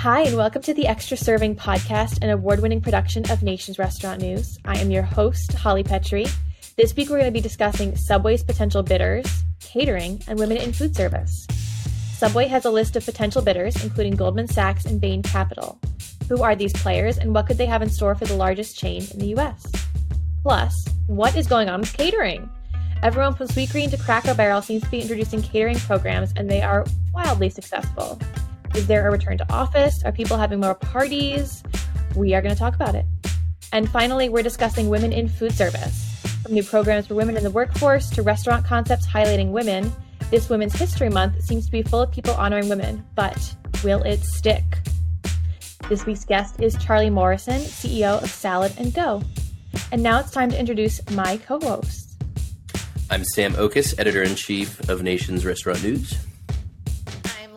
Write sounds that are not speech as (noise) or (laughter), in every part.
Hi, and welcome to the Extra Serving podcast, an award winning production of Nation's Restaurant News. I am your host, Holly Petrie. This week, we're going to be discussing Subway's potential bidders, catering, and women in food service. Subway has a list of potential bidders, including Goldman Sachs and Bain Capital. Who are these players, and what could they have in store for the largest chain in the US? Plus, what is going on with catering? Everyone from Sweetgreen to Cracker Barrel seems to be introducing catering programs, and they are wildly successful. Is there a return to office? Are people having more parties? We are going to talk about it. And finally, we're discussing women in food service. From new programs for women in the workforce to restaurant concepts highlighting women, this Women's History Month seems to be full of people honoring women, but will it stick? This week's guest is Charlie Morrison, CEO of Salad and Go. And now it's time to introduce my co hosts. I'm Sam Oches, editor in chief of Nation's Restaurant News.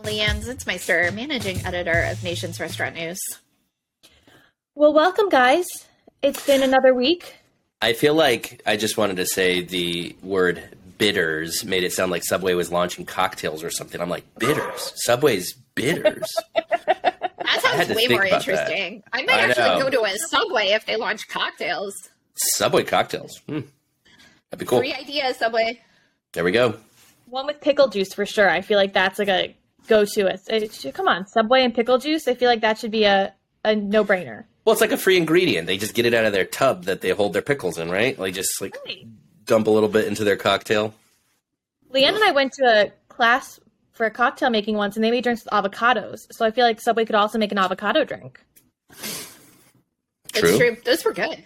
Leanne Zinsmeister, managing editor of Nation's Restaurant News. Well, welcome, guys. It's been another week. I feel like I just wanted to say the word bitters made it sound like Subway was launching cocktails or something. I'm like, bitters? Subway's bitters? (laughs) that sounds way more interesting. That. I might I actually go to a Subway if they launch cocktails. Subway cocktails. Hmm. That'd be cool. Free idea, Subway. There we go. One with pickle juice for sure. I feel like that's like a go to it. it. Come on, Subway and pickle juice. I feel like that should be a, a no brainer. Well, it's like a free ingredient. They just get it out of their tub that they hold their pickles in, right? Like just like right. dump a little bit into their cocktail. Leanne and I went to a class for a cocktail making once, and they made drinks with avocados. So I feel like Subway could also make an avocado drink. True. It's true. Those were good.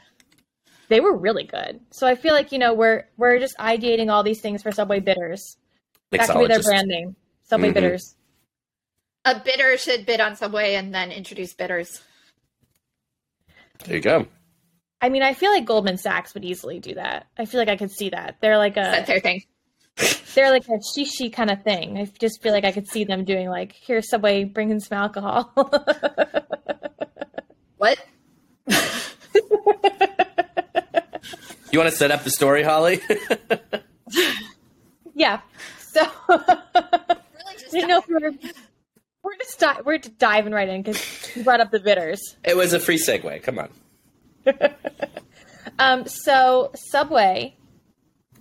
They were really good. So I feel like you know we're we're just ideating all these things for Subway bitters. That could be their brand name. Subway mm-hmm. bitters a bidder should bid on Subway and then introduce bidders. There you go. I mean, I feel like Goldman Sachs would easily do that. I feel like I could see that. They're like a That's their thing. They're like a shishi kind of thing. I just feel like I could see them doing like, here, Subway, bring in some alcohol. (laughs) what? (laughs) you want to set up the story, Holly? (laughs) yeah. So, really just you know, for we're just di- we're just diving right in because you brought up the bitters. It was a free segue. Come on. (laughs) um, so Subway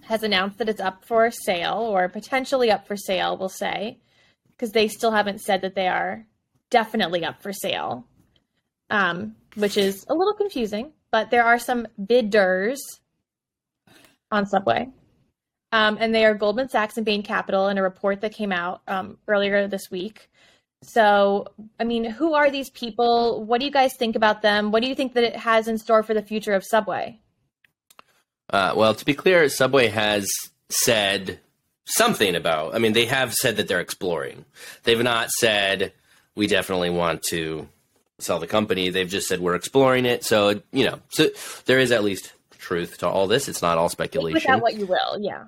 has announced that it's up for sale or potentially up for sale. We'll say because they still haven't said that they are definitely up for sale, um, which is a little confusing. But there are some bidders on Subway. Um, and they are Goldman Sachs and Bain Capital in a report that came out um, earlier this week. So, I mean, who are these people? What do you guys think about them? What do you think that it has in store for the future of Subway? Uh, well, to be clear, Subway has said something about. I mean, they have said that they're exploring. They've not said we definitely want to sell the company. They've just said we're exploring it. So you know, so there is at least truth to all this. It's not all speculation. Without what you will, yeah.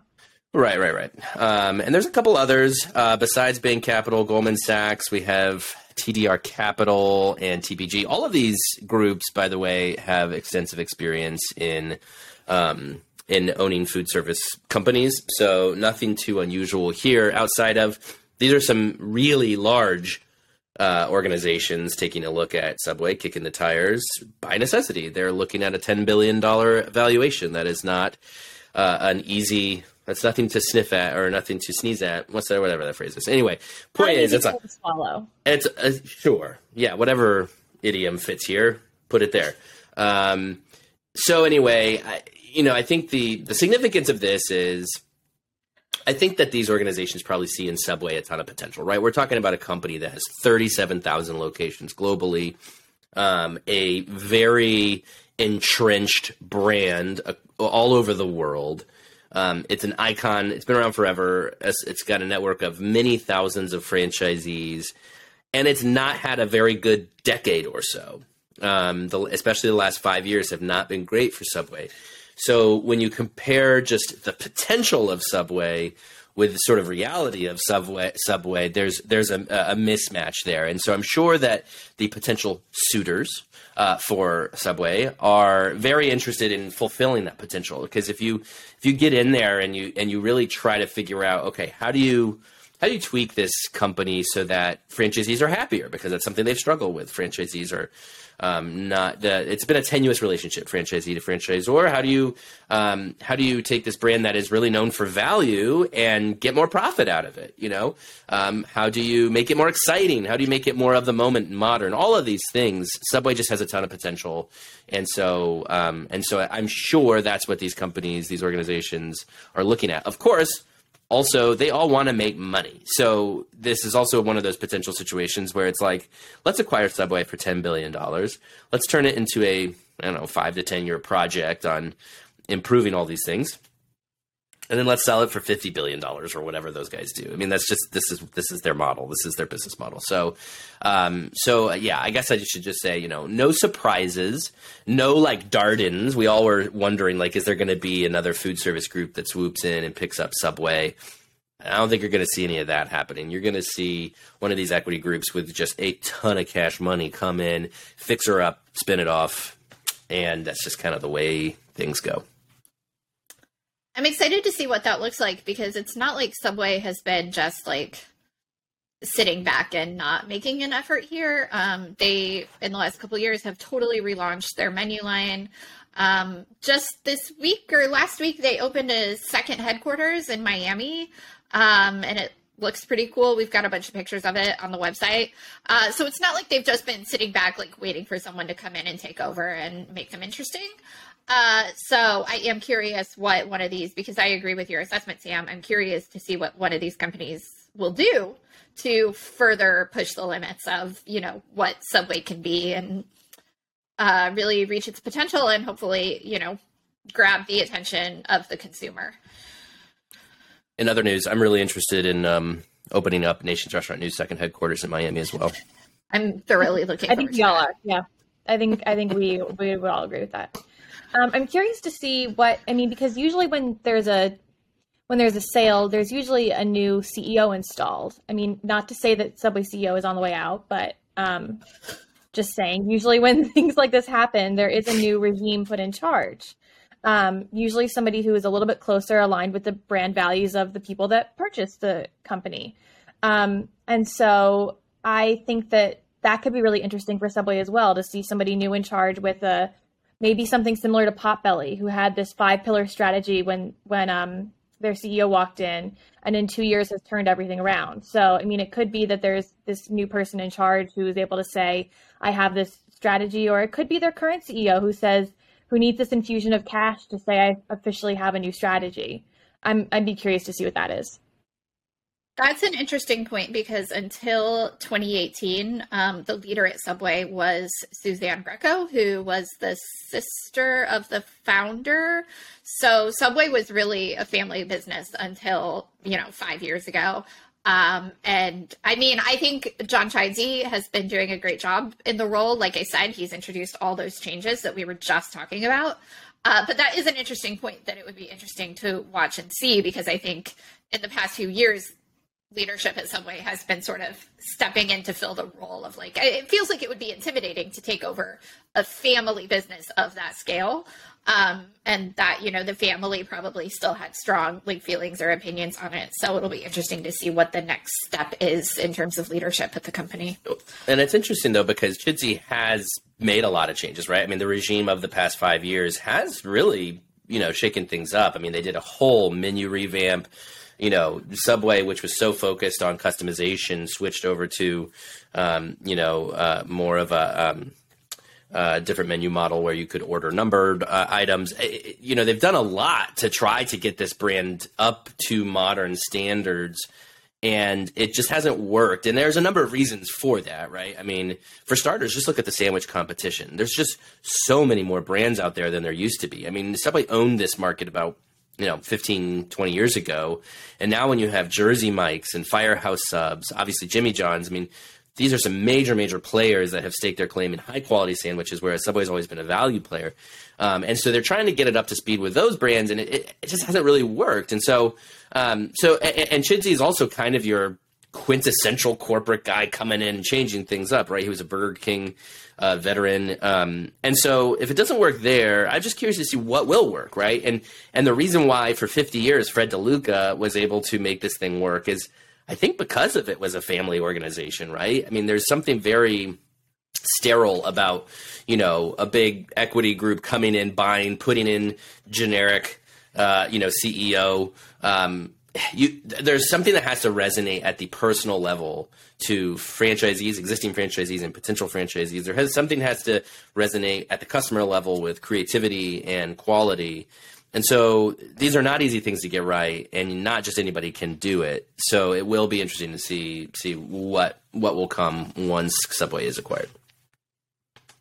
Right, right, right. Um, and there's a couple others uh, besides Bain Capital, Goldman Sachs. We have TDR Capital and TPG. All of these groups, by the way, have extensive experience in um, in owning food service companies. So nothing too unusual here. Outside of these are some really large uh, organizations taking a look at Subway, kicking the tires by necessity. They're looking at a ten billion dollar valuation. That is not uh, an easy that's nothing to sniff at or nothing to sneeze at. What's that? Whatever that phrase is. Anyway, point is, it's a swallow. It's a, sure, yeah, whatever idiom fits here, put it there. Um, so anyway, I, you know, I think the the significance of this is. I think that these organizations probably see in Subway a ton of potential, right? We're talking about a company that has 37,000 locations globally, um, a very entrenched brand uh, all over the world, um, it's an icon. It's been around forever. It's, got a network of many thousands of franchisees, and it's not had a very good decade or so. Um, the, especially the last five years have not been great for Subway. So when you compare just the potential of Subway with the sort of reality of Subway, Subway, there's there's a, a mismatch there, and so I'm sure that the potential suitors uh, for Subway are very interested in fulfilling that potential. Because if you if you get in there and you and you really try to figure out okay how do you how do you tweak this company so that franchisees are happier because that's something they've struggled with. Franchisees are um, not the, it's been a tenuous relationship, franchisee to franchisor. How do you um, how do you take this brand that is really known for value and get more profit out of it? You know, um, how do you make it more exciting? How do you make it more of the moment modern? All of these things, Subway just has a ton of potential, and so um, and so I'm sure that's what these companies, these organizations are looking at. Of course also they all want to make money. So this is also one of those potential situations where it's like, let's acquire Subway for ten billion dollars. Let's turn it into a I don't know five to ten year project on improving all these things, and then let's sell it for fifty billion dollars or whatever those guys do. I mean, that's just this is this is their model. This is their business model. So, um, so uh, yeah, I guess I should just say, you know, no surprises, no like Dardens. We all were wondering, like, is there going to be another food service group that swoops in and picks up Subway? I don't think you're going to see any of that happening. You're going to see one of these equity groups with just a ton of cash money come in, fix her up, spin it off, and that's just kind of the way things go. I'm excited to see what that looks like because it's not like Subway has been just like sitting back and not making an effort here. Um, they, in the last couple years, have totally relaunched their menu line. Um, just this week or last week, they opened a second headquarters in Miami, um, and it looks pretty cool. We've got a bunch of pictures of it on the website. Uh, so it's not like they've just been sitting back, like waiting for someone to come in and take over and make them interesting. Uh, so I am curious what one of these, because I agree with your assessment, Sam. I'm curious to see what one of these companies will do to further push the limits of, you know, what Subway can be and uh, really reach its potential and hopefully, you know, grab the attention of the consumer. In other news, I'm really interested in um, opening up Nation's Restaurant News second headquarters in Miami as well. I'm thoroughly looking. I think we all are. Yeah, I think I think we we would all agree with that. Um, I'm curious to see what I mean because usually when there's a when there's a sale, there's usually a new CEO installed. I mean, not to say that Subway CEO is on the way out, but um, just saying. Usually, when (laughs) things like this happen, there is a new regime put in charge. Um, usually, somebody who is a little bit closer aligned with the brand values of the people that purchased the company. Um, and so, I think that that could be really interesting for Subway as well to see somebody new in charge with a maybe something similar to Potbelly, who had this five pillar strategy when when um, their CEO walked in, and in two years has turned everything around. So I mean, it could be that there's this new person in charge who is able to say, "I have this strategy," or it could be their current CEO who says, "Who needs this infusion of cash to say I officially have a new strategy." I'm I'd be curious to see what that is. That's an interesting point because until 2018, um, the leader at Subway was Suzanne Greco, who was the sister of the founder. So Subway was really a family business until, you know, five years ago. Um, and I mean, I think John Chidsey has been doing a great job in the role. Like I said, he's introduced all those changes that we were just talking about. Uh, but that is an interesting point that it would be interesting to watch and see because I think in the past few years, leadership at Subway has been sort of stepping in to fill the role of like it feels like it would be intimidating to take over a family business of that scale. Um, and that you know the family probably still had strong like feelings or opinions on it. So it'll be interesting to see what the next step is in terms of leadership at the company. And it's interesting though because Chidsey has made a lot of changes, right? I mean, the regime of the past five years has really you know shaken things up. I mean, they did a whole menu revamp you know, Subway, which was so focused on customization, switched over to, um, you know, uh, more of a um, uh, different menu model where you could order numbered uh, items. It, you know, they've done a lot to try to get this brand up to modern standards. And it just hasn't worked. And there's a number of reasons for that, right? I mean, for starters, just look at the sandwich competition. There's just so many more brands out there than there used to be. I mean, Subway owned this market about you know 15 20 years ago. And now when you have jersey mikes and firehouse subs obviously jimmy john's i mean these are some major major players that have staked their claim in high quality sandwiches whereas subway's always been a value player. Um, and so they're trying to get it up to speed with those brands and it, it just hasn't really worked. And so um, so and, and Chidsey is also kind of your quintessential corporate guy coming in and changing things up right he was a burger king uh, veteran. Um, and so if it doesn't work there, I'm just curious to see what will work, right? And and the reason why for 50 years Fred DeLuca was able to make this thing work is I think because of it was a family organization, right? I mean, there's something very sterile about you know a big equity group coming in, buying, putting in generic, uh, you know, CEO. Um, you, there's something that has to resonate at the personal level to franchisees, existing franchisees, and potential franchisees. There has something has to resonate at the customer level with creativity and quality. And so these are not easy things to get right, and not just anybody can do it. So it will be interesting to see see what what will come once Subway is acquired.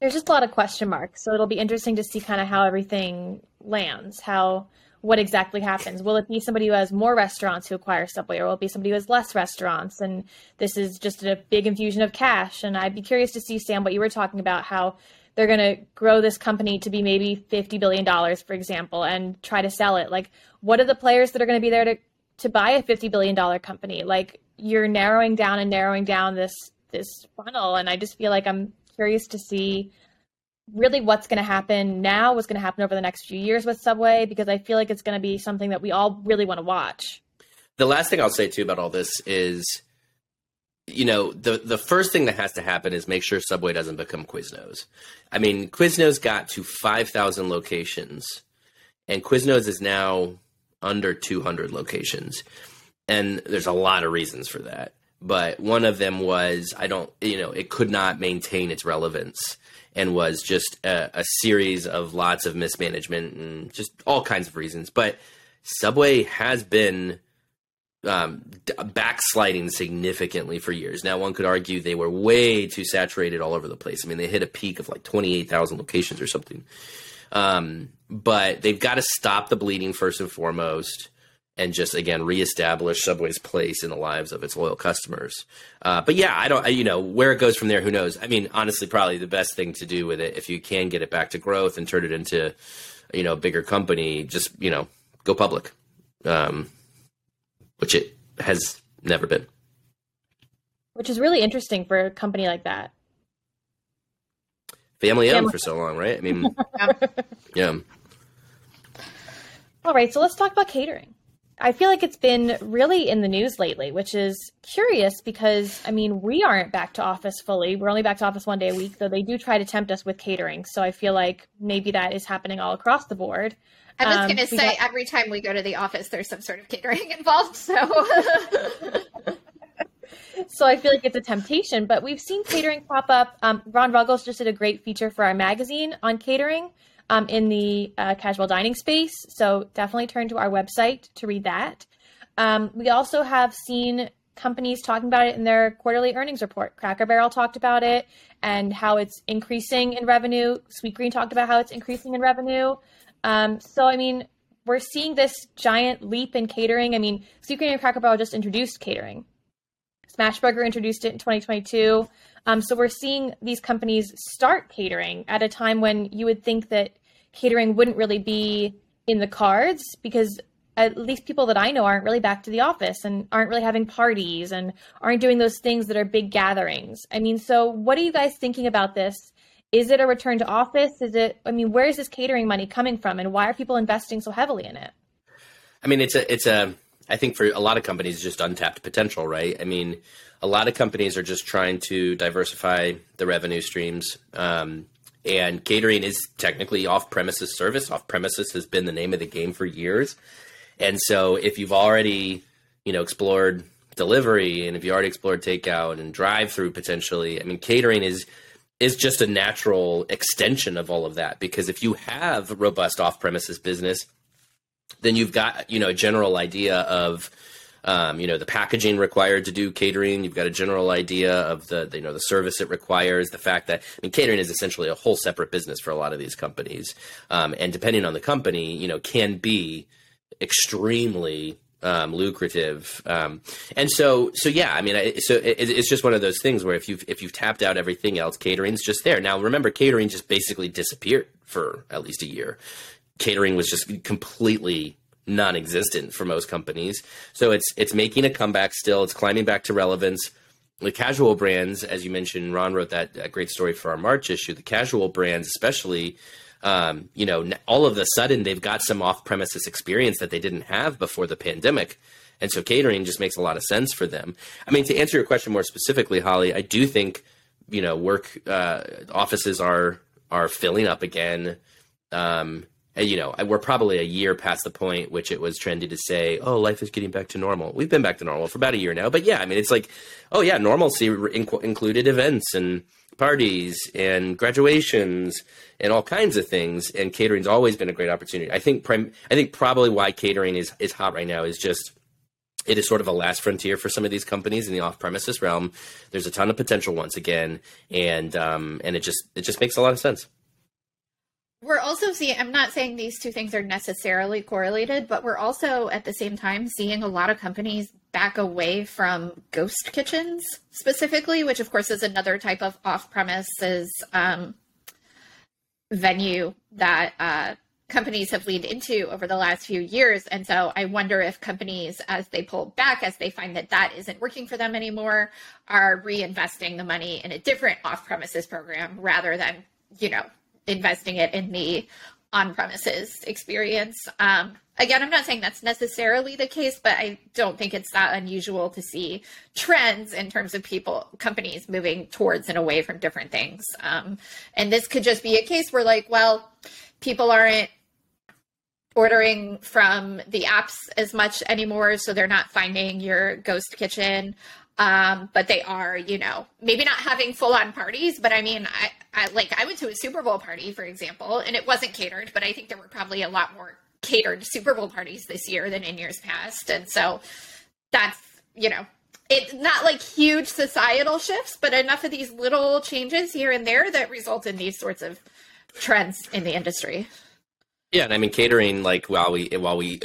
There's just a lot of question marks, so it'll be interesting to see kind of how everything lands, how what exactly happens. Will it be somebody who has more restaurants who acquire Subway, or will it be somebody who has less restaurants? And this is just a big infusion of cash. And I'd be curious to see, Sam, what you were talking about, how they're going to grow this company to be maybe $50 billion, for example, and try to sell it. Like, what are the players that are going to be there to, to buy a $50 billion company? Like, you're narrowing down and narrowing down this this funnel and i just feel like i'm curious to see really what's going to happen now, what's going to happen over the next few years with Subway, because I feel like it's going to be something that we all really want to watch. The last thing I'll say too about all this is, you know, the the first thing that has to happen is make sure Subway doesn't become Quiznos. I mean, Quiznos got to five thousand locations, and Quiznos is now under two hundred locations, and there's a lot of reasons for that. But one of them was I don't, you know, it could not maintain its relevance and was just a, a, series of lots of mismanagement and just all kinds of reasons. But Subway has been um, backsliding significantly for years. Now, one could argue they were way too saturated all over the place. I mean, they hit a peak of like 28,000 locations or something. Um, but they've got to stop the bleeding first and foremost and just again reestablish Subway's place in the lives of its loyal customers. Uh, but yeah, I don't, I, you know, where it goes from there, who knows? I mean, honestly, probably the best thing to do with it, if you can get it back to growth and turn it into, you know, a bigger company, just you know, go public, um, which it has never been. Which is really interesting for a company like that. Family owned for so long, right? I mean, (laughs) yeah. All right, so let's talk about catering. I feel like it's been really in the news lately, which is curious because I mean, we aren't back to office fully. We're only back to office one day a week, though they do try to tempt us with catering. So I feel like maybe that is happening all across the board. I was um, going to say, got... every time we go to the office, there's some sort of catering (laughs) involved. So. (laughs) so I feel like it's a temptation, but we've seen catering pop up. Um, Ron Ruggles just did a great feature for our magazine on catering um, in the uh, casual dining space. So definitely turn to our website to read that. Um, we also have seen companies talking about it in their quarterly earnings report. Cracker Barrel talked about it and how it's increasing in revenue. Sweetgreen talked about how it's increasing in revenue. Um, so, I mean, we're seeing this giant leap in catering. I mean, Sweetgreen and Cracker Barrel just introduced catering. Smashburger introduced it in 2022. Um, so we're seeing these companies start catering at a time when you would think that catering wouldn't really be in the cards because at least people that I know aren't really back to the office and aren't really having parties and aren't doing those things that are big gatherings. I mean, so what are you guys thinking about this? Is it a return to office? Is it I mean, where is this catering money coming from and why are people investing so heavily in it? I mean, it's a it's a I think for a lot of companies just untapped potential, right? I mean, a lot of companies are just trying to diversify the revenue streams. Um, and catering is technically off premises service. Off premises has been the name of the game for years. And so if you've already, you know, explored delivery and if you already explored takeout and drive through potentially, I mean, catering is is just a natural extension of all of that because if you have robust off premises business, then you've got, you know, a general idea of um, you know the packaging required to do catering. You've got a general idea of the, you know the service it requires. The fact that I mean catering is essentially a whole separate business for a lot of these companies, um, and depending on the company, you know can be extremely um, lucrative. Um, and so, so yeah, I mean, I, so it, it's just one of those things where if you've if you've tapped out everything else, catering's just there. Now, remember, catering just basically disappeared for at least a year. Catering was just completely non-existent for most companies. So it's it's making a comeback still. It's climbing back to relevance. The casual brands, as you mentioned, Ron wrote that, that great story for our March issue. The casual brands, especially, um, you know, all of a sudden they've got some off-premises experience that they didn't have before the pandemic. And so catering just makes a lot of sense for them. I mean, to answer your question more specifically, Holly, I do think you know work uh, offices are are filling up again. Um, you know, we're probably a year past the point which it was trendy to say, "Oh, life is getting back to normal." We've been back to normal for about a year now, but yeah, I mean, it's like, oh yeah, normalcy inc- included events and parties and graduations and all kinds of things. And catering's always been a great opportunity. I think, prim- I think probably why catering is is hot right now is just it is sort of a last frontier for some of these companies in the off-premises realm. There's a ton of potential once again, and um, and it just it just makes a lot of sense. We're also seeing, I'm not saying these two things are necessarily correlated, but we're also at the same time seeing a lot of companies back away from ghost kitchens specifically, which of course is another type of off premises um, venue that uh, companies have leaned into over the last few years. And so I wonder if companies, as they pull back, as they find that that isn't working for them anymore, are reinvesting the money in a different off premises program rather than, you know, investing it in the on premises experience. Um, again, I'm not saying that's necessarily the case, but I don't think it's that unusual to see trends in terms of people, companies moving towards and away from different things. Um, and this could just be a case where, like, well, people aren't ordering from the apps as much anymore, so they're not finding your ghost kitchen. Um, but they are, you know, maybe not having full on parties, but I mean, I, I like I went to a Super Bowl party, for example, and it wasn't catered, but I think there were probably a lot more catered Super Bowl parties this year than in years past. And so that's, you know, it's not like huge societal shifts, but enough of these little changes here and there that result in these sorts of trends in the industry. Yeah, and I mean catering like while we while we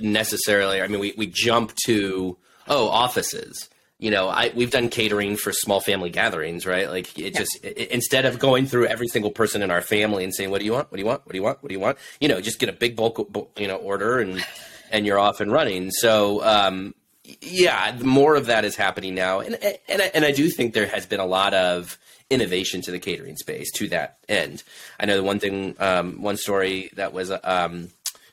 necessarily I mean we we jump to oh offices you know, I we've done catering for small family gatherings, right? Like it yeah. just it, instead of going through every single person in our family and saying, "What do you want? What do you want? What do you want? What do you want?" You know, just get a big bulk, you know, order and (laughs) and you're off and running. So, um, yeah, more of that is happening now, and and I, and I do think there has been a lot of innovation to the catering space to that end. I know the one thing, um, one story that was um,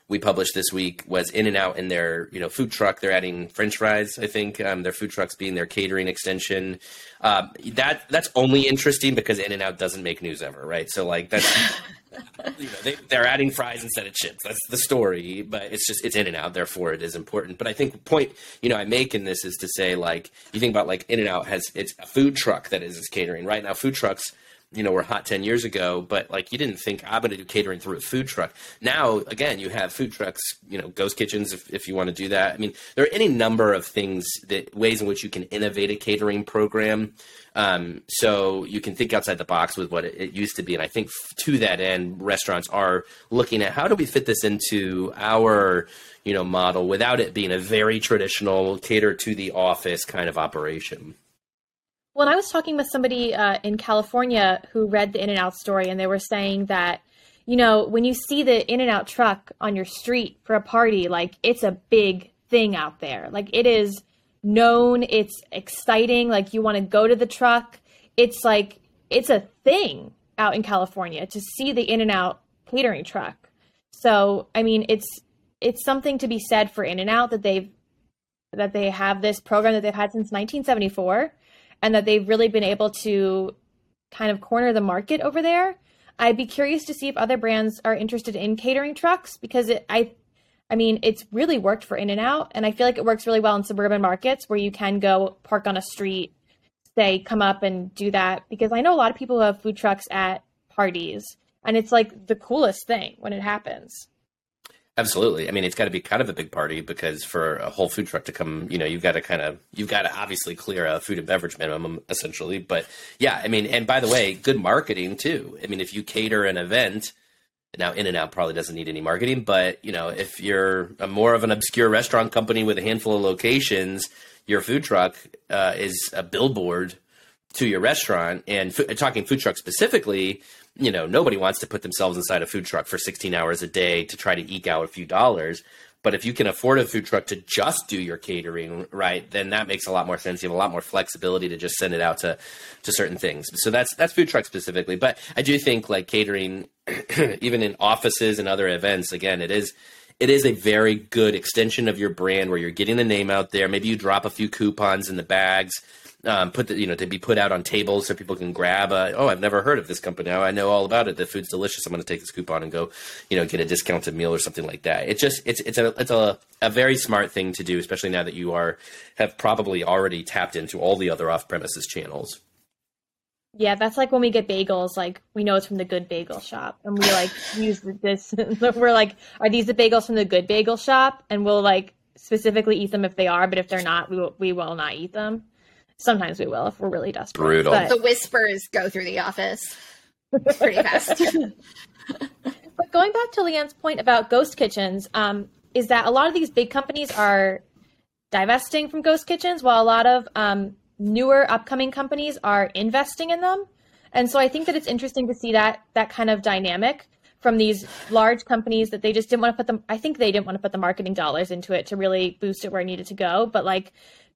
we published this week was In and Out in their you know food truck. They're adding French fries. I think um, their food trucks being their catering extension. Uh, that that's only interesting because In and Out doesn't make news ever, right? So like that's (laughs) you know they, they're adding fries instead of chips. That's the story, but it's just it's In and Out. Therefore, it is important. But I think the point you know I make in this is to say like you think about like In and Out has it's a food truck that is catering right now. Food trucks you know were hot 10 years ago but like you didn't think i'm going to do catering through a food truck. Now again you have food trucks you know ghost kitchens if, if you want to do that. I mean there are any number of things that ways in which you can innovate a catering program. Um, so you can think outside the box with what it, it used to be and i think to that end restaurants are looking at how do we fit this into our you know model without it being a very traditional cater to the office kind of operation well, I was talking with somebody uh, in California who read the In and Out story, and they were saying that, you know, when you see the In and Out truck on your street for a party, like it's a big thing out there. Like it is known, it's exciting. Like you want to go to the truck. It's like, it's a thing out in California to see the In and Out catering truck. So, I mean, it's, it's something to be said for In and Out that they've, that they have this program that they've had since 1974 and that they've really been able to kind of corner the market over there. I'd be curious to see if other brands are interested in catering trucks because it, I I mean, it's really worked for In and Out, and I feel like it works really well in suburban markets where you can go park on a street, say, come up and do that. Because I know a lot of people have food trucks at parties, and it's like the coolest thing when it happens. Absolutely. I mean, it's got to be kind of a big party because for a whole food truck to come, you know, you've got to kind of, you've got to obviously clear a food and beverage minimum essentially. But yeah, I mean, and by the way, good marketing too. I mean, if you cater an event, now In and Out probably doesn't need any marketing, but you know, if you're a more of an obscure restaurant company with a handful of locations, your food truck uh, is a billboard to your restaurant. And f- talking food truck specifically, you know, nobody wants to put themselves inside a food truck for 16 hours a day to try to eke out a few dollars. But if you can afford a food truck to just do your catering, right, then that makes a lot more sense. You have a lot more flexibility to just send it out to, to certain things. So that's that's food truck specifically. But I do think like catering, (clears throat) even in offices and other events, again, it is it is a very good extension of your brand where you're getting the name out there. Maybe you drop a few coupons in the bags um, put the, you know to be put out on tables so people can grab. A, oh, I've never heard of this company. Now I know all about it. The food's delicious. I'm going to take this coupon and go, you know, get a discounted meal or something like that. It just it's it's a it's a a very smart thing to do, especially now that you are have probably already tapped into all the other off premises channels. Yeah, that's like when we get bagels, like we know it's from the good bagel shop, and we like (laughs) use this. (laughs) we're like, are these the bagels from the good bagel shop? And we'll like specifically eat them if they are, but if they're not, we will, we will not eat them. Sometimes we will if we're really desperate. Brutal. But, The whispers go through the office pretty fast. (laughs) (laughs) but going back to Leanne's point about ghost kitchens, um, is that a lot of these big companies are divesting from ghost kitchens, while a lot of um, newer upcoming companies are investing in them. And so I think that it's interesting to see that that kind of dynamic from these large companies that they just didn't want to put them. I think they didn't want to put the marketing dollars into it to really boost it where it needed to go. But like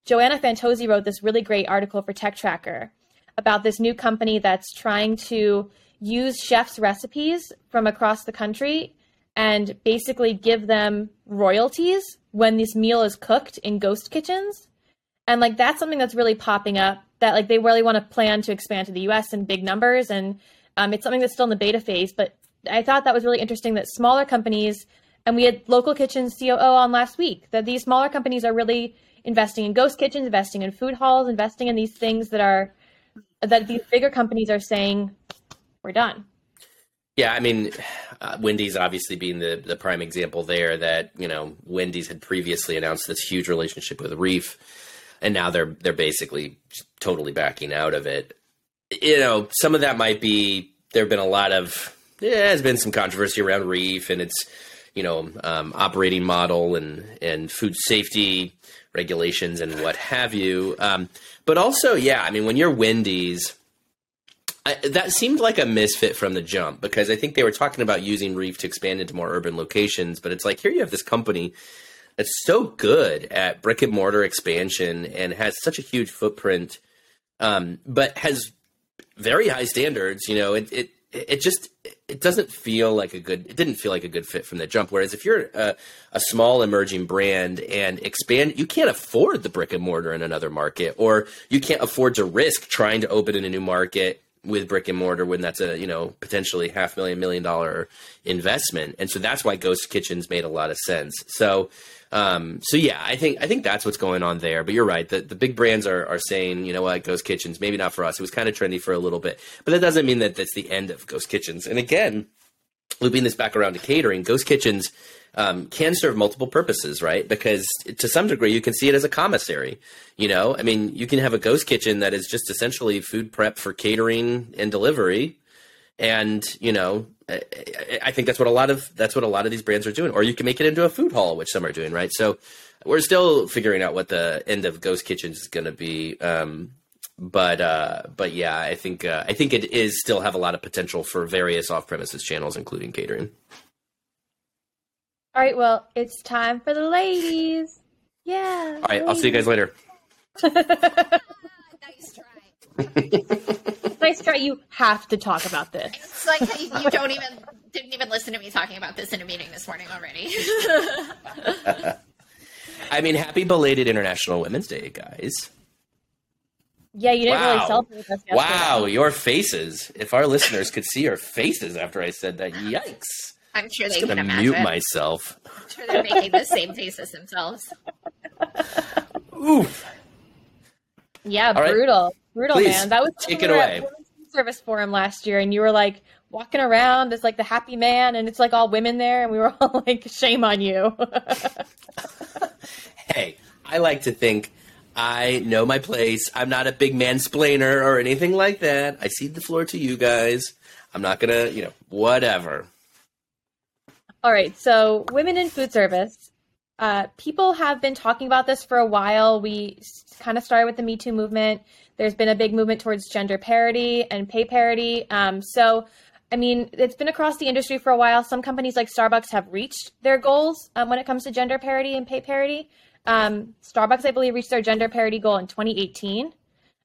Joanna Fantozzi wrote this really great article for Tech Tracker about this new company that's trying to use chefs' recipes from across the country and basically give them royalties when this meal is cooked in ghost kitchens. And like that's something that's really popping up that like they really want to plan to expand to the US in big numbers and um, it's something that's still in the beta phase, but I thought that was really interesting that smaller companies and we had local kitchens COO on last week that these smaller companies are really investing in ghost kitchens, investing in food halls, investing in these things that are that these bigger companies are saying we're done. Yeah, I mean, uh, Wendy's obviously being the the prime example there. That you know, Wendy's had previously announced this huge relationship with Reef, and now they're they're basically totally backing out of it. You know, some of that might be there have been a lot of yeah, has been some controversy around Reef and its you know um, operating model and and food safety regulations and what have you. Um, but also, yeah, I mean, when you're Wendy's, I, that seemed like a misfit from the jump because I think they were talking about using Reef to expand into more urban locations. But it's like here you have this company that's so good at brick and mortar expansion and has such a huge footprint, um, but has very high standards. You know, it, it it just it doesn't feel like a good it didn't feel like a good fit from the jump. Whereas if you're a, a, small emerging brand and expand you can't afford the brick and mortar in another market or you can't afford to risk trying to open in a new market with brick and mortar when that's a you know potentially half million million dollar investment and so that's why ghost kitchens made a lot of sense so um, so yeah, I think I think that's what's going on there. But you're right. The the big brands are are saying, you know what, Ghost Kitchens, maybe not for us. It was kind of trendy for a little bit, but that doesn't mean that that's the end of Ghost Kitchens. And again, looping this back around to catering, Ghost Kitchens um, can serve multiple purposes, right? Because to some degree, you can see it as a commissary. You know, I mean, you can have a ghost kitchen that is just essentially food prep for catering and delivery, and you know, I think that's what a lot of that's what a lot of these brands are doing. Or you can make it into a food hall, which some are doing, right? So we're still figuring out what the end of Ghost Kitchens is going to be. Um, but uh, but yeah, I think uh, I think it is still have a lot of potential for various off premises channels, including catering. All right, well, it's time for the ladies. Yeah. All right, I'll see you guys later. (laughs) nice try. (laughs) nice try. You have to talk about this. It's like you don't even didn't even listen to me talking about this in a meeting this morning already. (laughs) I mean, happy belated International Women's Day, guys. Yeah, you didn't wow. really celebrate us. Wow, your faces. If our listeners could see your faces after I said that, yikes. I'm sure they I'm can gonna imagine. mute myself. I'm sure they're making the same faces themselves. Oof. Yeah, All right. brutal, brutal, Please, man. That was take it we were at away. Women's Food Service Forum last year, and you were like walking around as like the happy man, and it's like all women there, and we were (laughs) all like, "Shame on you." (laughs) Hey, I like to think I know my place. I'm not a big mansplainer or anything like that. I cede the floor to you guys. I'm not gonna, you know, whatever. All right, so women in food service. Uh, people have been talking about this for a while. We kind of started with the Me Too movement. There's been a big movement towards gender parity and pay parity. Um, so, I mean, it's been across the industry for a while. Some companies like Starbucks have reached their goals um, when it comes to gender parity and pay parity. Um, Starbucks, I believe, reached their gender parity goal in 2018.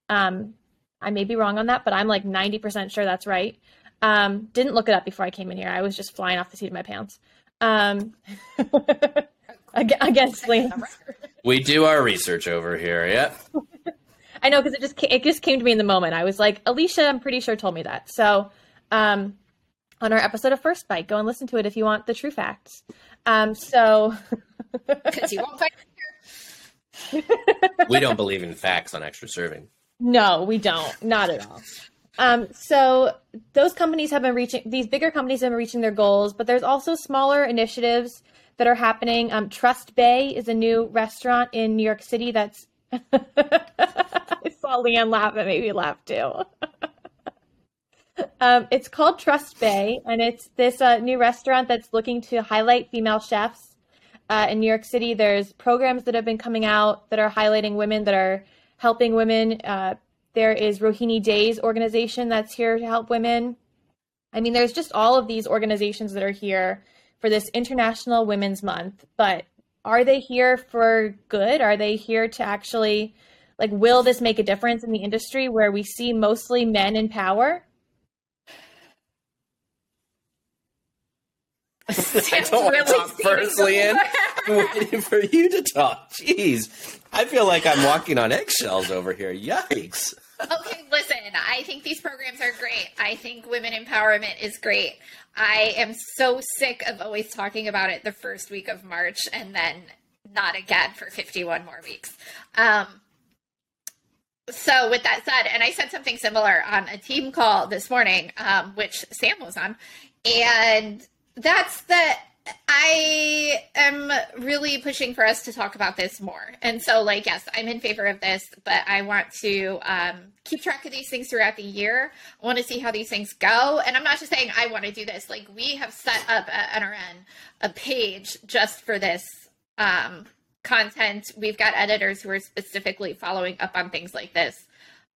Um, I may be wrong on that, but I'm like 90% sure that's right. Um, didn't look it up before I came in here. I was just flying off the seat of my pants. um, (laughs) against Lance. (laughs) We do our research over here. Yep. (laughs) I know because it just it just came to me in the moment. I was like, Alicia, I'm pretty sure told me that. So, um, on our episode of First Bite, go and listen to it if you want the true facts. Um, so because you won't find we don't believe in facts on extra serving. No, we don't. Not at all. Um, so those companies have been reaching these bigger companies have been reaching their goals, but there's also smaller initiatives that are happening. Um, Trust Bay is a new restaurant in New York City that's (laughs) I saw Leanne laugh, it made me laugh too. (laughs) um, it's called Trust Bay, and it's this uh, new restaurant that's looking to highlight female chefs uh, in New York City. There's programs that have been coming out that are highlighting women that are helping women. Uh, there is Rohini Dey's organization that's here to help women. I mean, there's just all of these organizations that are here for this International Women's Month, but are they here for good? Are they here to actually like will this make a difference in the industry where we see mostly men in power? I don't want to talk first, Leanne. I'm waiting for you to talk. Jeez. I feel like I'm walking on eggshells over here. Yikes. Okay, listen, I think these programs are great. I think women empowerment is great. I am so sick of always talking about it the first week of March and then not again for 51 more weeks. Um, so with that said, and I said something similar on a team call this morning, um, which Sam was on, and that's that I am really pushing for us to talk about this more. And so, like, yes, I'm in favor of this, but I want to um, keep track of these things throughout the year. I want to see how these things go. And I'm not just saying I want to do this. Like, we have set up at NRN a page just for this um, content. We've got editors who are specifically following up on things like this.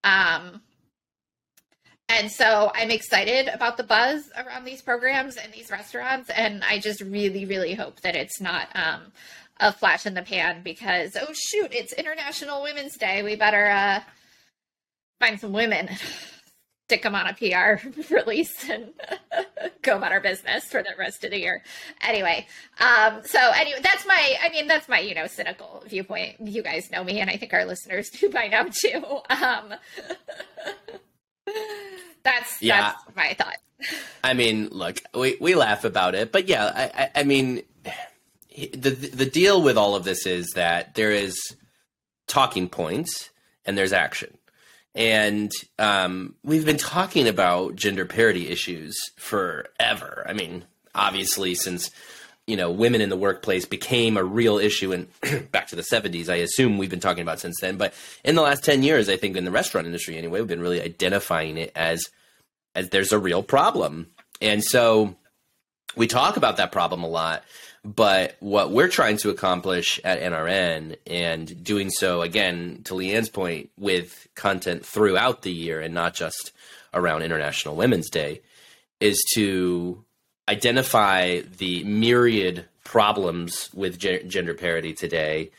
Um, and so I'm excited about the buzz around these programs and these restaurants. And I just really, really hope that it's not um, a flash in the pan because, oh, shoot, it's International Women's Day. We better uh, find some women, stick them on a PR (laughs) release, and (laughs) go about our business for the rest of the year. Anyway, um, so anyway, that's my, I mean, that's my, you know, cynical viewpoint. You guys know me, and I think our listeners (laughs) do by now too. Um, (laughs) that's yeah. that's my thought. (laughs) I mean, look, we we laugh about it, but yeah, I, I, I mean, the the deal with all of this is that there is talking points and there's action. And um, we've been talking about gender parity issues forever. I mean, obviously, since you know women in the workplace became a real issue and (clears throat) back to the 70s i assume we've been talking about since then. But in the last 10 years i think in the restaurant industry anyway we've been really identifying it as as there's a real problem. And so we talk about that problem a lot but what we're trying to accomplish at nrn and doing so again to leanne's point with content throughout the year and not just around international women's day is to identify the myriad problems with ge- gender parity today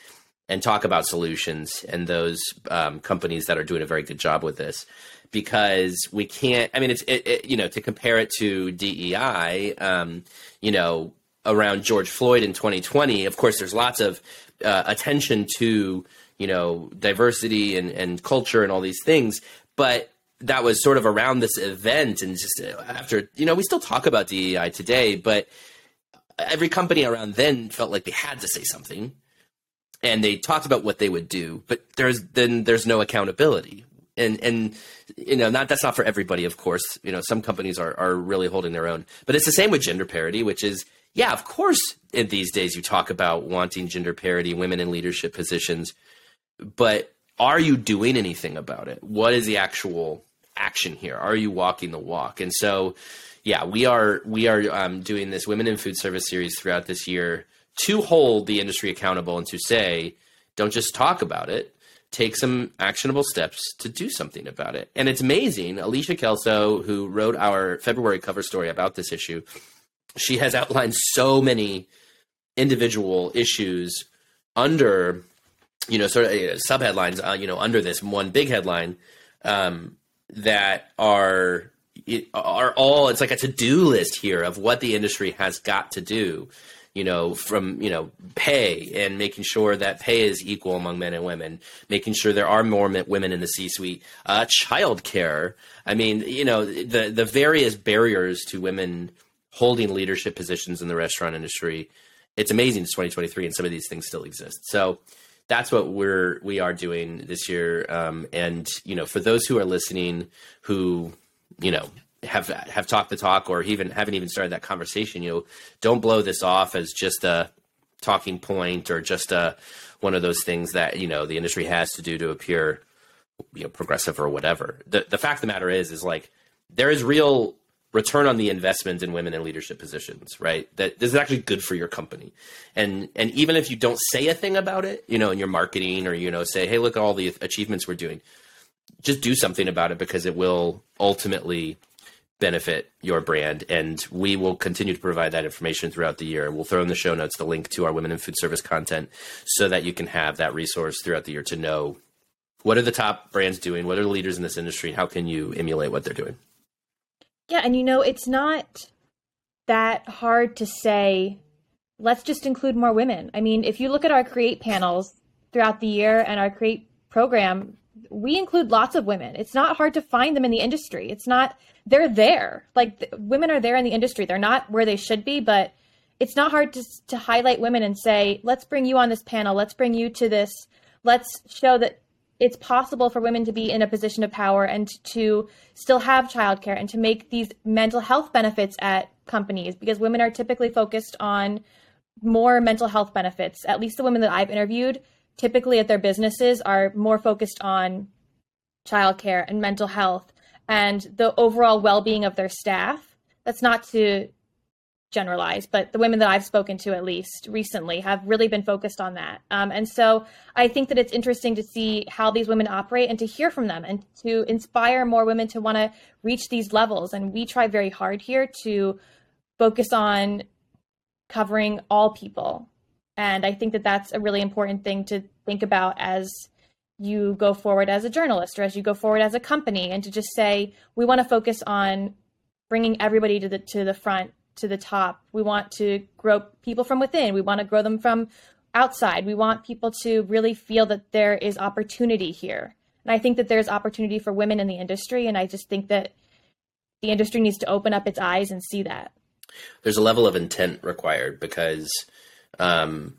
and talk about solutions and those um, companies that are doing a very good job with this. Because we can't i mean it's it, it, you know to compare it to dei um, you know around george floyd in 2020 of course there's lots of uh, attention to you know diversity and, and culture and all these things. But that was sort of around this event and just uh, after you know we still talk about DEI today, but every company around then felt like they had to say something, and they talked about what they would do, but there's then there's no accountability. And and you know not that's not for everybody, of course. You know some companies are are really holding their own, but it's the same with gender parity, which is yeah, of course. In these days, you talk about wanting gender parity, women in leadership positions, but are you doing anything about it? What is the actual action here? Are you walking the walk? And so, yeah, we are we are um, doing this women in food service series throughout this year to hold the industry accountable and to say, don't just talk about it. Take some actionable steps to do something about it. And it's amazing. Alicia Kelso, who wrote our February cover story about this issue, she has outlined so many individual issues under, you know, sort of uh, subheadlines, uh, you know, under this one big headline um, that are are all it's like a to-do list here of what the industry has got to do you know, from, you know, pay and making sure that pay is equal among men and women, making sure there are more women in the C suite, uh, child care. I mean, you know, the, the various barriers to women holding leadership positions in the restaurant industry. It's amazing it's 2023 and some of these things still exist. So that's what we're, we are doing this year. Um, and, you know, for those who are listening who, you know, have have talked the talk or even haven't even started that conversation. You know, don't blow this off as just a talking point or just a one of those things that you know the industry has to do to appear you know progressive or whatever. The the fact of the matter is is like there is real return on the investment in women in leadership positions, right? That this is actually good for your company. And and even if you don't say a thing about it, you know, in your marketing or you know say, "Hey, look at all the achievements we're doing." Just do something about it because it will ultimately benefit your brand. And we will continue to provide that information throughout the year. We'll throw in the show notes the link to our women in food service content so that you can have that resource throughout the year to know what are the top brands doing, what are the leaders in this industry, how can you emulate what they're doing. Yeah, and you know, it's not that hard to say, let's just include more women. I mean, if you look at our create panels throughout the year and our create program, we include lots of women. It's not hard to find them in the industry. It's not they're there. Like the, women are there in the industry. They're not where they should be, but it's not hard to to highlight women and say, "Let's bring you on this panel. Let's bring you to this. Let's show that it's possible for women to be in a position of power and to still have childcare and to make these mental health benefits at companies because women are typically focused on more mental health benefits. At least the women that I've interviewed, typically at their businesses, are more focused on childcare and mental health and the overall well-being of their staff. That's not to generalize, but the women that I've spoken to, at least recently, have really been focused on that. Um, and so I think that it's interesting to see how these women operate and to hear from them and to inspire more women to want to reach these levels. And we try very hard here to focus on covering all people. And I think that that's a really important thing to think about as you go forward as a journalist or as you go forward as a company and to just say we want to focus on bringing everybody to the to the front to the top. We want to grow people from within. We want to grow them from outside. We want people to really feel that there is opportunity here. And i think that there's opportunity for women in the industry and i just think that the industry needs to open up its eyes and see that. There's a level of intent required because um,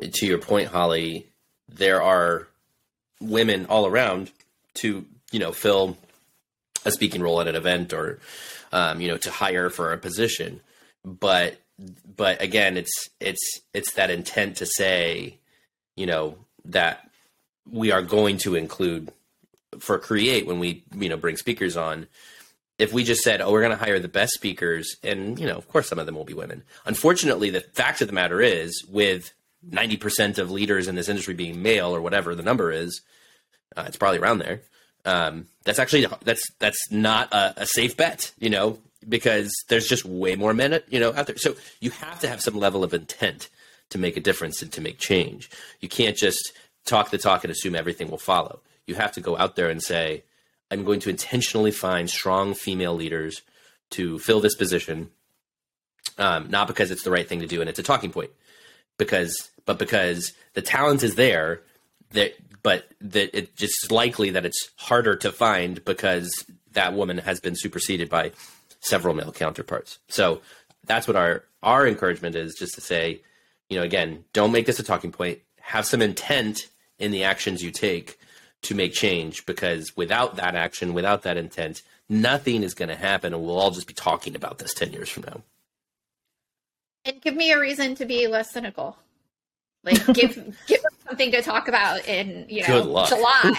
to your point holly there are women all around to you know fill a speaking role at an event or um, you know to hire for a position but but again it's it's it's that intent to say you know that we are going to include for create when we you know bring speakers on if we just said oh we're going to hire the best speakers and you know of course some of them will be women unfortunately the fact of the matter is with 90% of leaders in this industry being male or whatever the number is, uh, it's probably around there. Um, that's actually that's that's not a, a, safe bet, you know, because there's just way more men, you know, out there. So you have to have some level of intent to make a difference and to make change. You can't just talk the talk and assume everything will follow. You have to go out there and say, I'm going to intentionally find strong female leaders to fill this position, um, not because it's the right thing to do and it's a talking point, because but because the talent is there, that but that it's just likely that it's harder to find because that woman has been superseded by several male counterparts. So that's what our our encouragement is just to say, you know, again, don't make this a talking point. Have some intent in the actions you take to make change because without that action, without that intent, nothing is going to happen and we'll all just be talking about this 10 years from now. And give me a reason to be less cynical. Like give (laughs) give us something to talk about in you know July.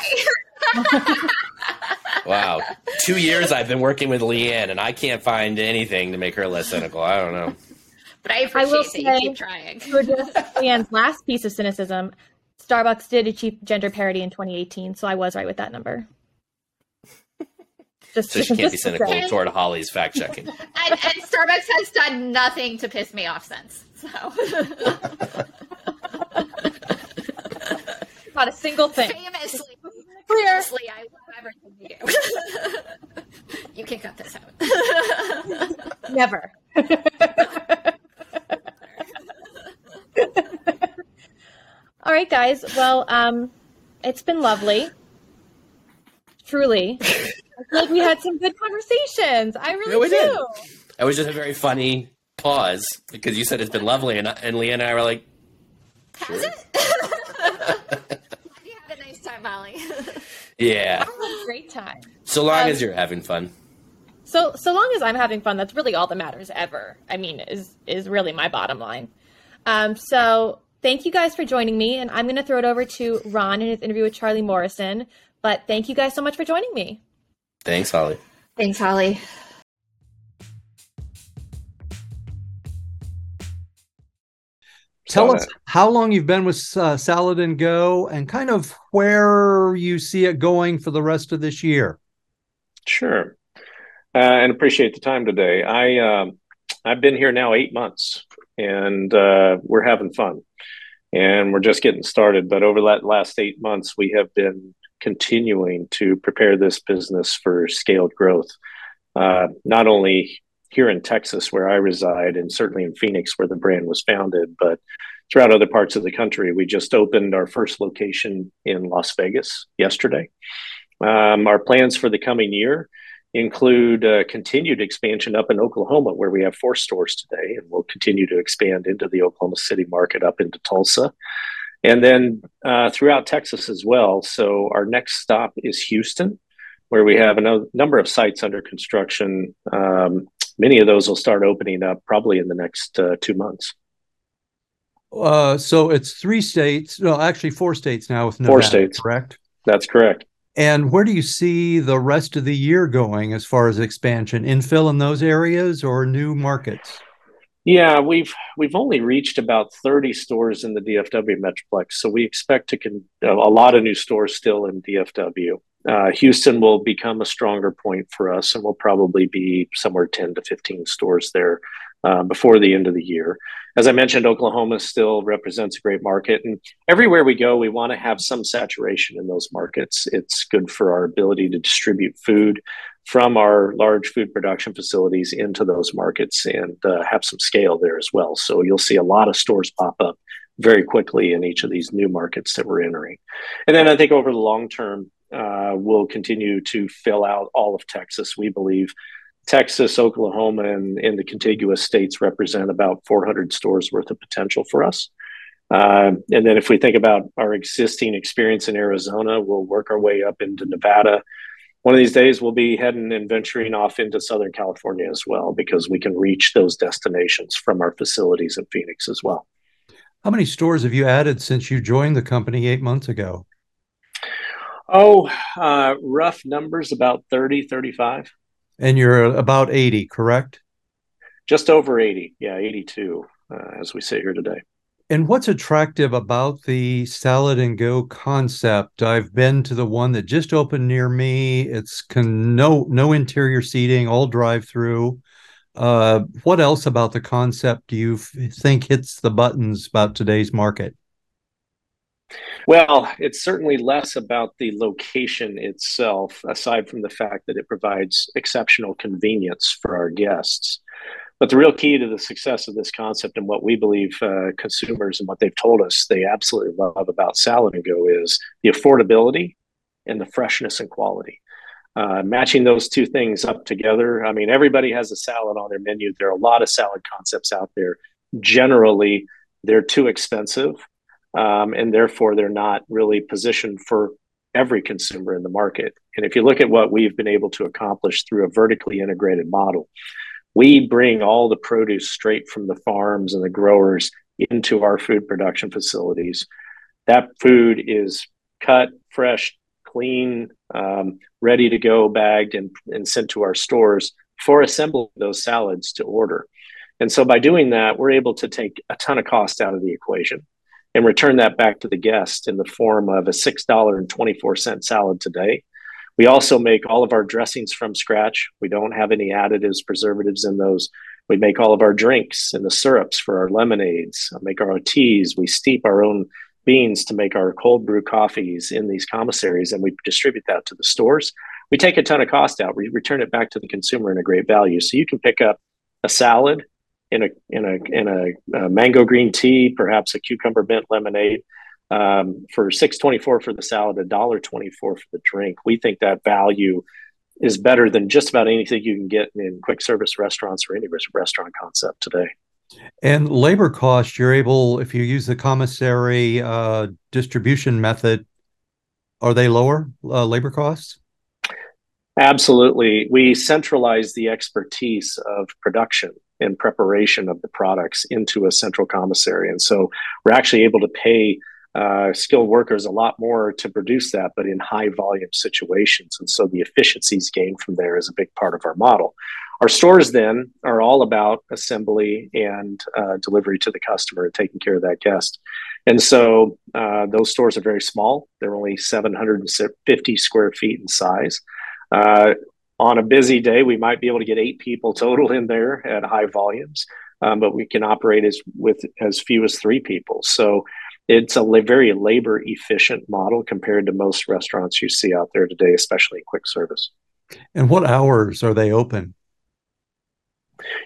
(laughs) (laughs) wow, two years I've been working with Leanne, and I can't find anything to make her less cynical. I don't know. But I appreciate I will that you keep trying. For just Leanne's last piece of cynicism, Starbucks did achieve gender parity in 2018, so I was right with that number. (laughs) Just, so she can't be cynical toward Holly's fact checking. (laughs) and, and Starbucks has done nothing to piss me off since. So. (laughs) Not a single thing. Famously, famously, I love everything (laughs) you do. you can cut this out. (laughs) Never. (laughs) All right, guys. Well, um, it's been lovely. Truly. I feel like we had some good conversations. I really yeah, we do. Did. It was just a very funny pause because you said it's been lovely, and, and Leah and I were like, sure. Has it? you had a nice time, Molly. Yeah. I had a great time. So long um, as you're having fun. So so long as I'm having fun, that's really all that matters ever. I mean, is is really my bottom line. Um, so thank you guys for joining me, and I'm going to throw it over to Ron in his interview with Charlie Morrison. But thank you guys so much for joining me. Thanks, Holly. Thanks, Holly. Tell us how long you've been with uh, Salad and Go and kind of where you see it going for the rest of this year. Sure. Uh, and appreciate the time today. I um, I've been here now eight months, and uh, we're having fun, and we're just getting started. But over that last eight months, we have been continuing to prepare this business for scaled growth, uh, not only here in Texas, where I reside, and certainly in Phoenix, where the brand was founded, but throughout other parts of the country. We just opened our first location in Las Vegas yesterday. Um, our plans for the coming year include uh, continued expansion up in Oklahoma, where we have four stores today, and we'll continue to expand into the Oklahoma City market up into Tulsa. And then uh, throughout Texas as well. So our next stop is Houston, where we have a number of sites under construction um, many of those will start opening up probably in the next uh, two months. Uh, so it's three states, no, actually four states now with Nevada, four states, correct? That's correct. And where do you see the rest of the year going as far as expansion, infill in those areas or new markets? Yeah, we've we've only reached about 30 stores in the DFW Metroplex, so we expect to con- a lot of new stores still in DFW uh, Houston will become a stronger point for us, and we'll probably be somewhere 10 to 15 stores there uh, before the end of the year. As I mentioned, Oklahoma still represents a great market, and everywhere we go, we want to have some saturation in those markets. It's good for our ability to distribute food from our large food production facilities into those markets and uh, have some scale there as well. So you'll see a lot of stores pop up very quickly in each of these new markets that we're entering. And then I think over the long term, will continue to fill out all of Texas. We believe Texas, Oklahoma, and, and the contiguous states represent about 400 stores worth of potential for us. Uh, and then if we think about our existing experience in Arizona, we'll work our way up into Nevada. One of these days, we'll be heading and venturing off into Southern California as well, because we can reach those destinations from our facilities in Phoenix as well. How many stores have you added since you joined the company eight months ago? Oh, uh, rough numbers about 30, 35. And you're about 80, correct? Just over 80. Yeah, 82 uh, as we sit here today. And what's attractive about the salad and go concept? I've been to the one that just opened near me. It's con- no no interior seating, all drive through. Uh, what else about the concept do you f- think hits the buttons about today's market? Well, it's certainly less about the location itself, aside from the fact that it provides exceptional convenience for our guests. But the real key to the success of this concept and what we believe uh, consumers and what they've told us they absolutely love about Salad and Go is the affordability and the freshness and quality. Uh, matching those two things up together. I mean, everybody has a salad on their menu. There are a lot of salad concepts out there. Generally, they're too expensive um, and therefore they're not really positioned for every consumer in the market. And if you look at what we've been able to accomplish through a vertically integrated model, we bring all the produce straight from the farms and the growers into our food production facilities. That food is cut, fresh, clean, um, ready to go, bagged, and, and sent to our stores for assembling those salads to order. And so by doing that, we're able to take a ton of cost out of the equation and return that back to the guest in the form of a $6.24 salad today. We also make all of our dressings from scratch. We don't have any additives, preservatives in those. We make all of our drinks and the syrups for our lemonades, make our teas. We steep our own beans to make our cold brew coffees in these commissaries and we distribute that to the stores. We take a ton of cost out. We return it back to the consumer in a great value. So you can pick up a salad in a in a in a, a mango green tea, perhaps a cucumber mint lemonade, um, for six twenty four for the salad, a dollar twenty four for the drink. We think that value is better than just about anything you can get in quick service restaurants or any restaurant concept today. And labor cost, you're able, if you use the commissary uh, distribution method, are they lower uh, labor costs? Absolutely. We centralize the expertise of production and preparation of the products into a central commissary. And so we're actually able to pay uh, skilled workers a lot more to produce that, but in high volume situations. And so the efficiencies gained from there is a big part of our model. Our stores then are all about assembly and uh, delivery to the customer and taking care of that guest. And so uh, those stores are very small. They're only 750 square feet in size. Uh, on a busy day, we might be able to get eight people total in there at high volumes, um, but we can operate as with as few as three people. So it's a la- very labor efficient model compared to most restaurants you see out there today, especially quick service. And what hours are they open?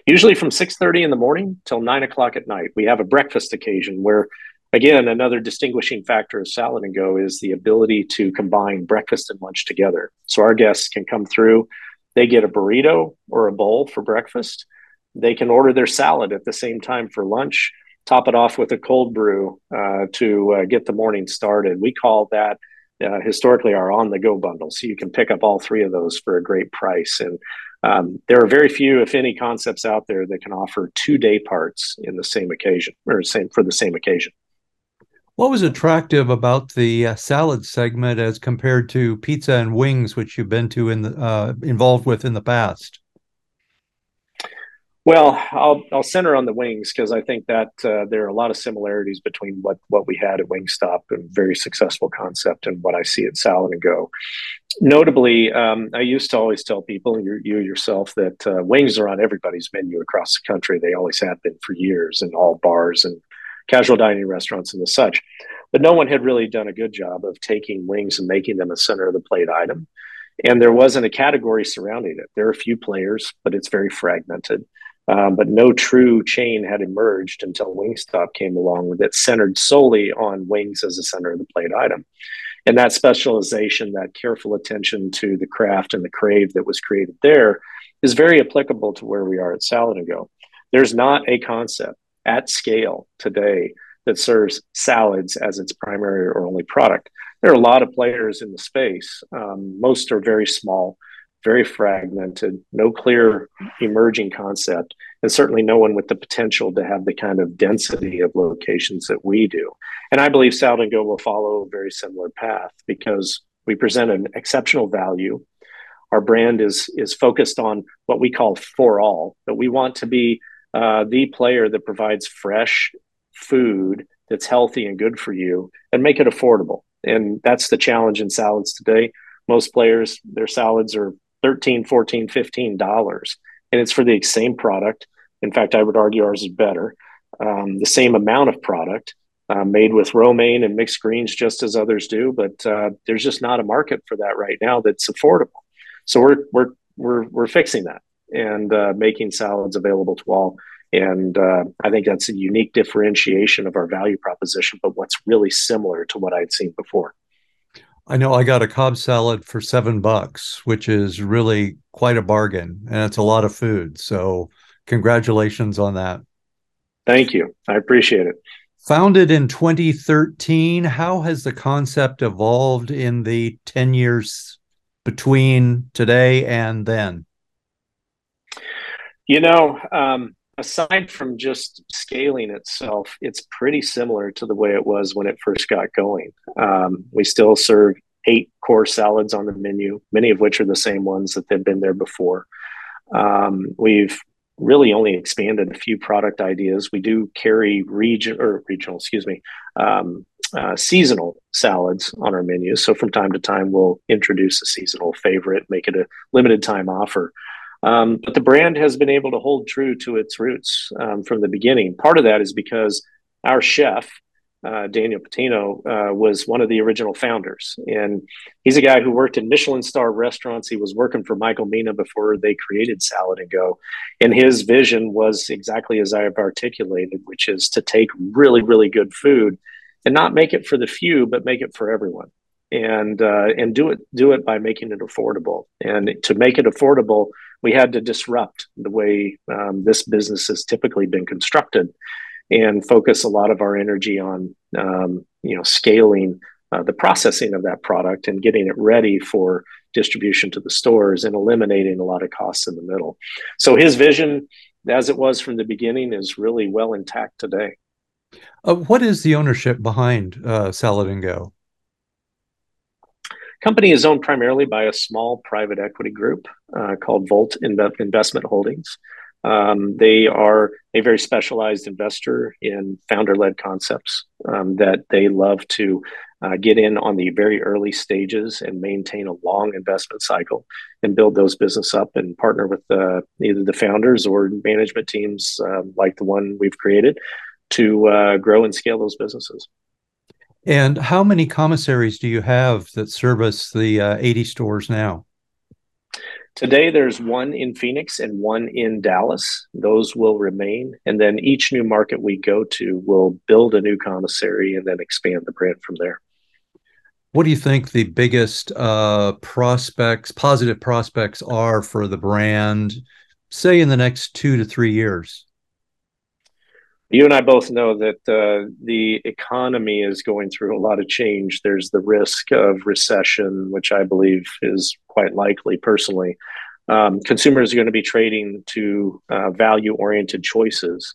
Usually from six thirty in the morning till nine o'clock at night. We have a breakfast occasion where, again, another distinguishing factor of Salad and Go is the ability to combine breakfast and lunch together. So our guests can come through, they get a burrito or a bowl for breakfast. They can order their salad at the same time for lunch top it off with a cold brew uh, to uh, get the morning started. We call that uh, historically our on the go bundle. So you can pick up all three of those for a great price. And um, there are very few, if any, concepts out there that can offer two day parts in the same occasion or same for the same occasion. What was attractive about the uh, salad segment as compared to pizza and wings, which you've been to in the, uh, involved with in the past? Well, I'll I'll center on the wings because I think that uh, there are a lot of similarities between what what we had at Wingstop, a very successful concept, and what I see at Salad and Go. Notably, um, I used to always tell people, you, you yourself, that uh, wings are on everybody's menu across the country. They always have been for years in all bars and casual dining restaurants and the such. But no one had really done a good job of taking wings and making them a center of the plate item. And there wasn't a category surrounding it. There are a few players, but it's very fragmented. Um, but no true chain had emerged until Wingstop came along that centered solely on wings as a center of the plate item. And that specialization, that careful attention to the craft and the crave that was created there is very applicable to where we are at Salad and Go. There's not a concept at scale today that serves salads as its primary or only product. There are a lot of players in the space. Um, most are very small very fragmented, no clear emerging concept, and certainly no one with the potential to have the kind of density of locations that we do. And I believe Salad and Go will follow a very similar path because we present an exceptional value. Our brand is is focused on what we call for all, that we want to be uh, the player that provides fresh food that's healthy and good for you and make it affordable. And that's the challenge in salads today. Most players, their salads are 13 14 15 dollars and it's for the same product in fact i would argue ours is better um, the same amount of product uh, made with romaine and mixed greens just as others do but uh, there's just not a market for that right now that's affordable so we're we're we're, we're fixing that and uh, making salads available to all and uh, i think that's a unique differentiation of our value proposition but what's really similar to what i'd seen before I know I got a Cobb salad for seven bucks, which is really quite a bargain, and it's a lot of food. So, congratulations on that. Thank you. I appreciate it. Founded in 2013, how has the concept evolved in the 10 years between today and then? You know, um, aside from just scaling itself, it's pretty similar to the way it was when it first got going. Um, we still serve eight core salads on the menu, many of which are the same ones that they've been there before. Um, we've really only expanded a few product ideas. We do carry region or regional, excuse me, um, uh, seasonal salads on our menu. So from time to time, we'll introduce a seasonal favorite, make it a limited time offer. Um, but the brand has been able to hold true to its roots um, from the beginning. Part of that is because our chef, uh, Daniel Patino, uh, was one of the original founders. And he's a guy who worked in Michelin star restaurants. He was working for Michael Mina before they created Salad and Go. And his vision was exactly as I have articulated, which is to take really, really good food and not make it for the few, but make it for everyone. And uh, and do it do it by making it affordable. And to make it affordable, we had to disrupt the way um, this business has typically been constructed, and focus a lot of our energy on um, you know scaling uh, the processing of that product and getting it ready for distribution to the stores and eliminating a lot of costs in the middle. So his vision, as it was from the beginning, is really well intact today. Uh, what is the ownership behind uh, Salad and Go? Company is owned primarily by a small private equity group uh, called Volt Inve- Investment Holdings. Um, they are a very specialized investor in founder led concepts um, that they love to uh, get in on the very early stages and maintain a long investment cycle and build those business up and partner with uh, either the founders or management teams uh, like the one we've created to uh, grow and scale those businesses. And how many commissaries do you have that service the uh, 80 stores now? Today, there's one in Phoenix and one in Dallas. Those will remain. And then each new market we go to will build a new commissary and then expand the brand from there. What do you think the biggest uh, prospects, positive prospects are for the brand, say in the next two to three years? You and I both know that uh, the economy is going through a lot of change. There's the risk of recession, which I believe is quite likely personally. Um, consumers are going to be trading to uh, value oriented choices.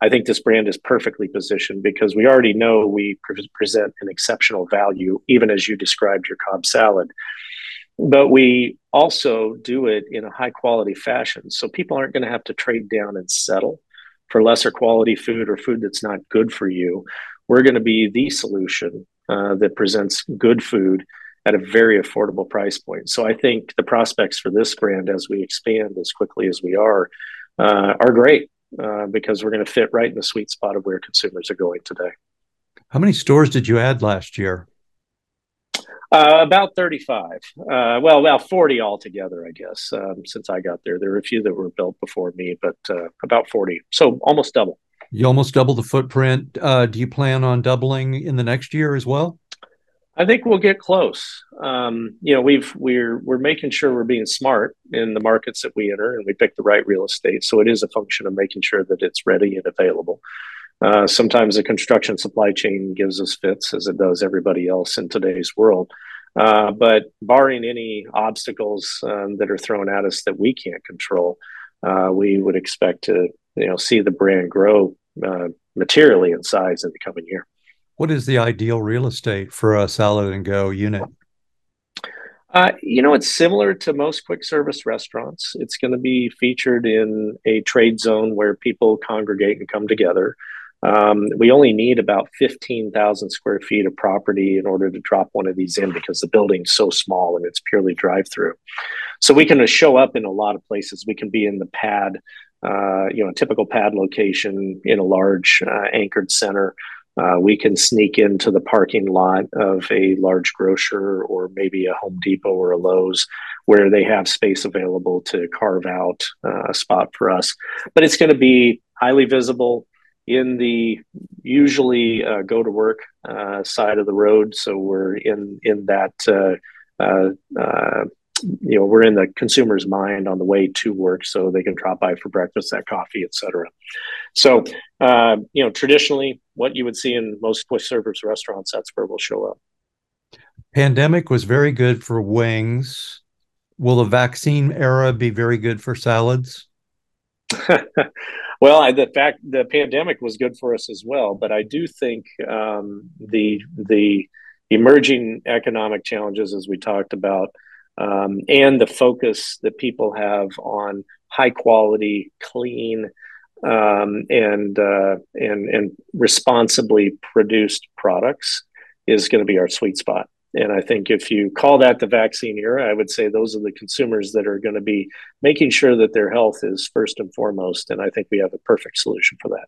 I think this brand is perfectly positioned because we already know we pre- present an exceptional value, even as you described your Cobb salad. But we also do it in a high quality fashion. So people aren't going to have to trade down and settle for lesser quality food or food that's not good for you. We're going to be the solution uh, that presents good food at a very affordable price point. So I think the prospects for this brand as we expand as quickly as we are uh, are great. Uh, because we're going to fit right in the sweet spot of where consumers are going today. How many stores did you add last year? Uh, about 35. Uh, well, about 40 altogether, I guess, um, since I got there. There were a few that were built before me, but uh, about 40. So almost double. You almost double the footprint. Uh, do you plan on doubling in the next year as well? I think we'll get close. Um, you know, we've we're we're making sure we're being smart in the markets that we enter, and we pick the right real estate. So it is a function of making sure that it's ready and available. Uh, sometimes the construction supply chain gives us fits, as it does everybody else in today's world. Uh, but barring any obstacles um, that are thrown at us that we can't control, uh, we would expect to you know see the brand grow uh, materially in size in the coming year. What is the ideal real estate for a salad and go unit? Uh, you know, it's similar to most quick service restaurants. It's going to be featured in a trade zone where people congregate and come together. Um, we only need about 15,000 square feet of property in order to drop one of these in because the building's so small and it's purely drive through. So we can show up in a lot of places. We can be in the pad, uh, you know, a typical pad location in a large uh, anchored center. Uh, we can sneak into the parking lot of a large grocer or maybe a Home Depot or a Lowe's where they have space available to carve out uh, a spot for us. But it's going to be highly visible in the usually uh, go to work uh, side of the road. So we're in in that uh, uh, you know we're in the consumer's mind on the way to work so they can drop by for breakfast that coffee etc so uh, you know traditionally what you would see in most quick service restaurants that's where we'll show up. Pandemic was very good for wings. Will the vaccine era be very good for salads (laughs) well I, the fact the pandemic was good for us as well but i do think um, the the emerging economic challenges as we talked about um, and the focus that people have on high quality, clean, um, and uh, and and responsibly produced products is going to be our sweet spot. And I think if you call that the vaccine era, I would say those are the consumers that are going to be making sure that their health is first and foremost. And I think we have a perfect solution for that.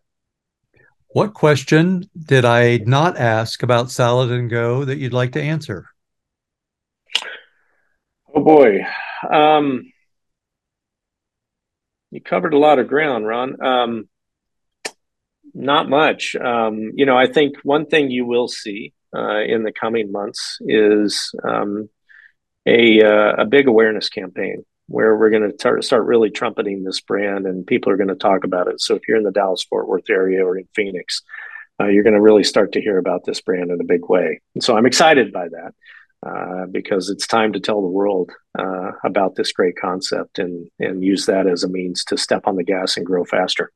What question did I not ask about Salad and Go that you'd like to answer? Oh boy. Um, you covered a lot of ground, Ron. Um, not much. Um, you know, I think one thing you will see uh, in the coming months is um, a uh, a big awareness campaign where we're going to start really trumpeting this brand and people are going to talk about it. So if you're in the Dallas Fort Worth area or in Phoenix, uh, you're going to really start to hear about this brand in a big way. And so I'm excited by that uh, because it's time to tell the world uh, about this great concept and and use that as a means to step on the gas and grow faster.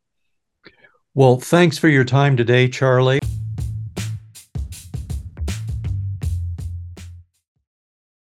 Well, thanks for your time today, Charlie.